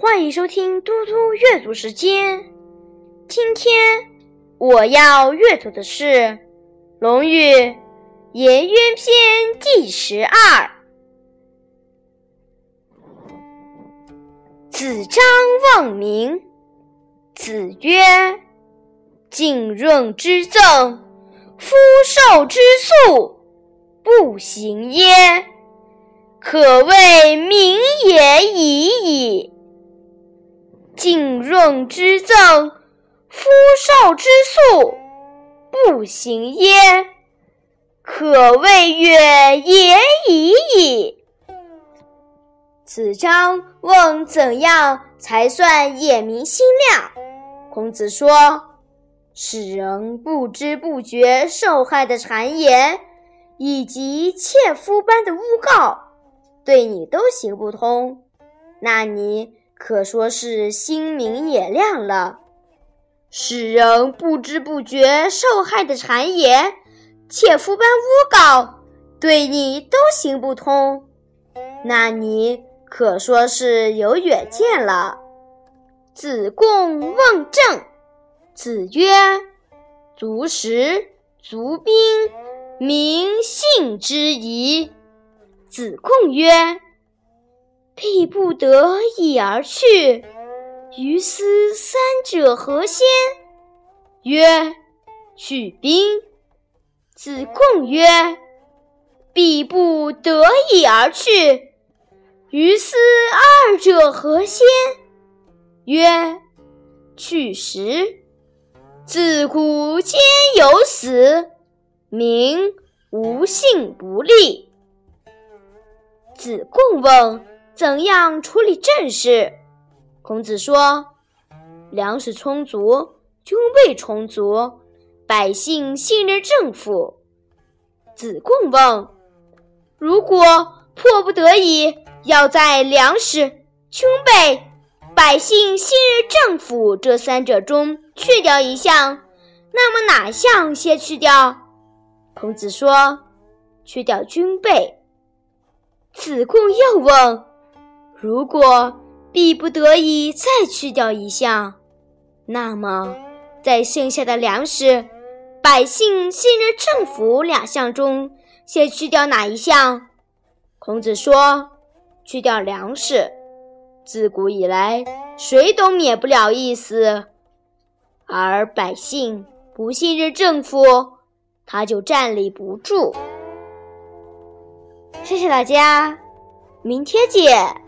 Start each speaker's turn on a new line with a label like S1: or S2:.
S1: 欢迎收听嘟嘟阅读时间。今天我要阅读的是《论语·颜渊篇》第十二。子张望民。子曰：“浸润之政，夫受之粟，不行焉？可谓民也已矣。”浸润之赠，夫受之粟，不行焉？可谓远也已矣。子张问怎样才算眼明心亮？孔子说：“使人不知不觉受害的谗言，以及切肤般的诬告，对你都行不通，那你？”可说是心明眼亮了，使人不知不觉受害的谗言，切肤般诬告，对你都行不通，那你可说是有远见了。子贡问政，子曰：“足食，足兵，民信之矣。”子贡曰。必不得已而去，于斯三者何先？曰：去兵。子贡曰：必不得已而去，于斯二者何先？曰：去时。自古皆有死，民无信不立。子贡问。怎样处理政事？孔子说：“粮食充足，军备充足，百姓信任政府。”子贡问：“如果迫不得已要在粮食、军备、百姓信任政府这三者中去掉一项，那么哪项先去掉？”孔子说：“去掉军备。”子贡又问。如果逼不得已再去掉一项，那么在剩下的粮食、百姓信任政府两项中，先去掉哪一项？孔子说：“去掉粮食。自古以来，谁都免不了一死，而百姓不信任政府，他就站立不住。”谢谢大家，明天见。